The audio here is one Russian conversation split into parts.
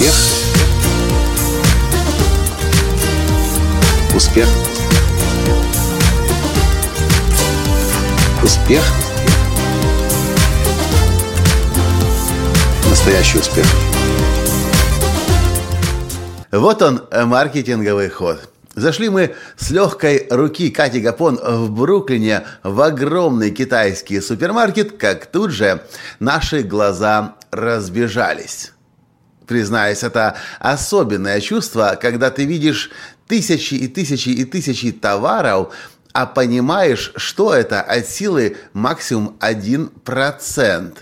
Успех. Успех. Успех. Настоящий успех. Вот он, маркетинговый ход. Зашли мы с легкой руки Кати Гапон в Бруклине в огромный китайский супермаркет, как тут же наши глаза разбежались. Признаюсь, это особенное чувство, когда ты видишь тысячи и тысячи и тысячи товаров, а понимаешь, что это от силы максимум 1%.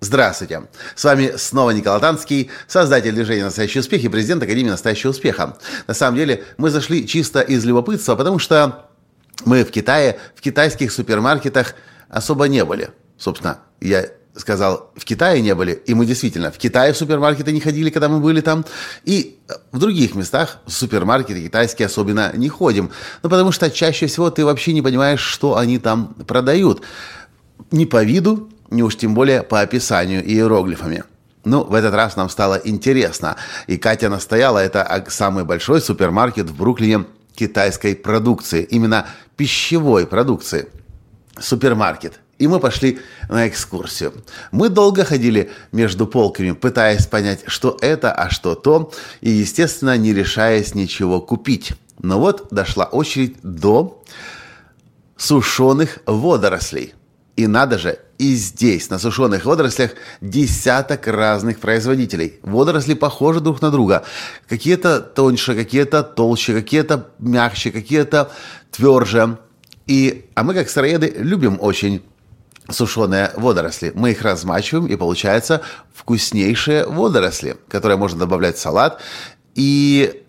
Здравствуйте! С вами снова Николай Танский, создатель движения «Настоящий успех» и президент Академии «Настоящего успеха». На самом деле, мы зашли чисто из любопытства, потому что мы в Китае, в китайских супермаркетах особо не были. Собственно, я сказал, в Китае не были, и мы действительно в Китае в супермаркеты не ходили, когда мы были там, и в других местах в супермаркеты китайские особенно не ходим, ну потому что чаще всего ты вообще не понимаешь, что они там продают. Не по виду, не уж тем более по описанию иероглифами. Ну, в этот раз нам стало интересно, и Катя настояла, это самый большой супермаркет в Бруклине китайской продукции, именно пищевой продукции. Супермаркет. И мы пошли на экскурсию. Мы долго ходили между полками, пытаясь понять, что это, а что то, и, естественно, не решаясь ничего купить. Но вот дошла очередь до сушеных водорослей. И надо же, и здесь, на сушеных водорослях, десяток разных производителей. Водоросли похожи друг на друга. Какие-то тоньше, какие-то толще, какие-то мягче, какие-то тверже. И, а мы, как сыроеды, любим очень сушеные водоросли. Мы их размачиваем, и получается вкуснейшие водоросли, которые можно добавлять в салат, и,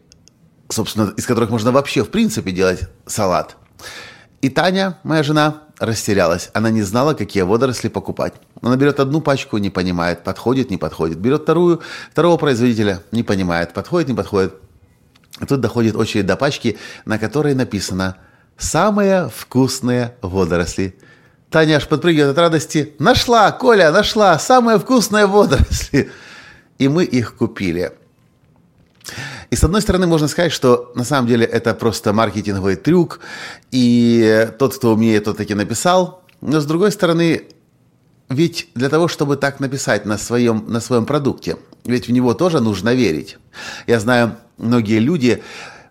собственно, из которых можно вообще, в принципе, делать салат. И Таня, моя жена, растерялась. Она не знала, какие водоросли покупать. Она берет одну пачку, не понимает, подходит, не подходит. Берет вторую, второго производителя, не понимает, подходит, не подходит. Тут доходит очередь до пачки, на которой написано «Самые вкусные водоросли». Таня аж подпрыгивает от радости. «Нашла, Коля, нашла! Самые вкусные водоросли!» И мы их купили. И с одной стороны, можно сказать, что на самом деле это просто маркетинговый трюк, и тот, кто умеет, тот таки написал. Но с другой стороны, ведь для того, чтобы так написать на своем, на своем продукте, ведь в него тоже нужно верить. Я знаю, многие люди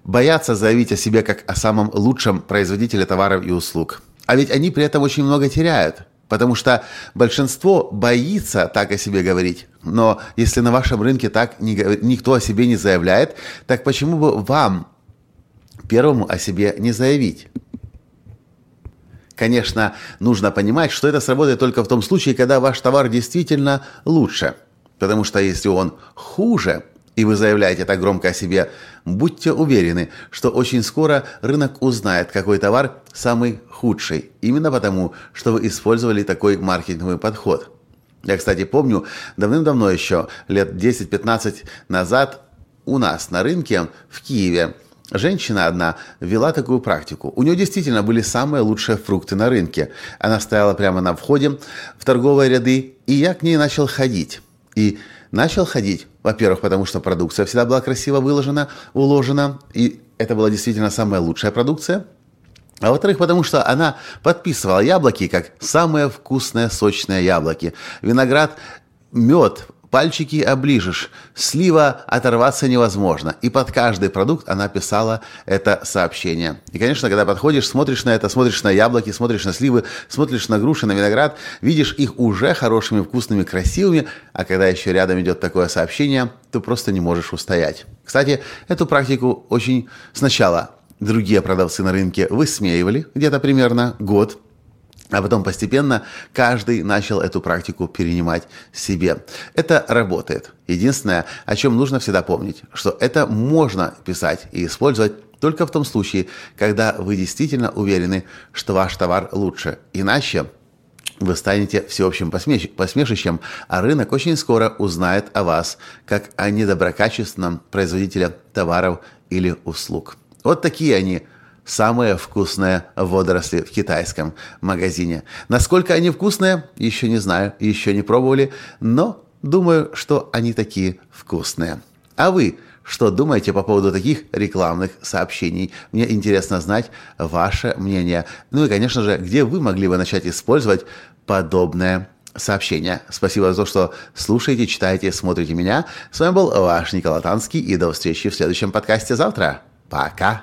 боятся заявить о себе как о самом лучшем производителе товаров и услуг. А ведь они при этом очень много теряют. Потому что большинство боится так о себе говорить. Но если на вашем рынке так никто о себе не заявляет, так почему бы вам первому о себе не заявить? Конечно, нужно понимать, что это сработает только в том случае, когда ваш товар действительно лучше. Потому что если он хуже, и вы заявляете так громко о себе, будьте уверены, что очень скоро рынок узнает, какой товар самый худший. Именно потому, что вы использовали такой маркетинговый подход. Я, кстати, помню, давным-давно еще, лет 10-15 назад, у нас на рынке в Киеве Женщина одна вела такую практику. У нее действительно были самые лучшие фрукты на рынке. Она стояла прямо на входе в торговые ряды, и я к ней начал ходить. И начал ходить, во-первых, потому что продукция всегда была красиво выложена, уложена, и это была действительно самая лучшая продукция. А во-вторых, потому что она подписывала яблоки как самые вкусные сочные яблоки. Виноград, мед, пальчики оближешь, слива оторваться невозможно. И под каждый продукт она писала это сообщение. И, конечно, когда подходишь, смотришь на это, смотришь на яблоки, смотришь на сливы, смотришь на груши, на виноград, видишь их уже хорошими, вкусными, красивыми, а когда еще рядом идет такое сообщение, то просто не можешь устоять. Кстати, эту практику очень сначала другие продавцы на рынке высмеивали где-то примерно год, а потом постепенно каждый начал эту практику перенимать себе. Это работает. Единственное, о чем нужно всегда помнить, что это можно писать и использовать только в том случае, когда вы действительно уверены, что ваш товар лучше. Иначе вы станете всеобщим посмешищем, а рынок очень скоро узнает о вас как о недоброкачественном производителе товаров или услуг. Вот такие они – самые вкусные водоросли в китайском магазине. Насколько они вкусные, еще не знаю, еще не пробовали, но думаю, что они такие вкусные. А вы что думаете по поводу таких рекламных сообщений? Мне интересно знать ваше мнение. Ну и, конечно же, где вы могли бы начать использовать подобное сообщение. Спасибо за то, что слушаете, читаете, смотрите меня. С вами был ваш Николай Танский, и до встречи в следующем подкасте завтра. Пока.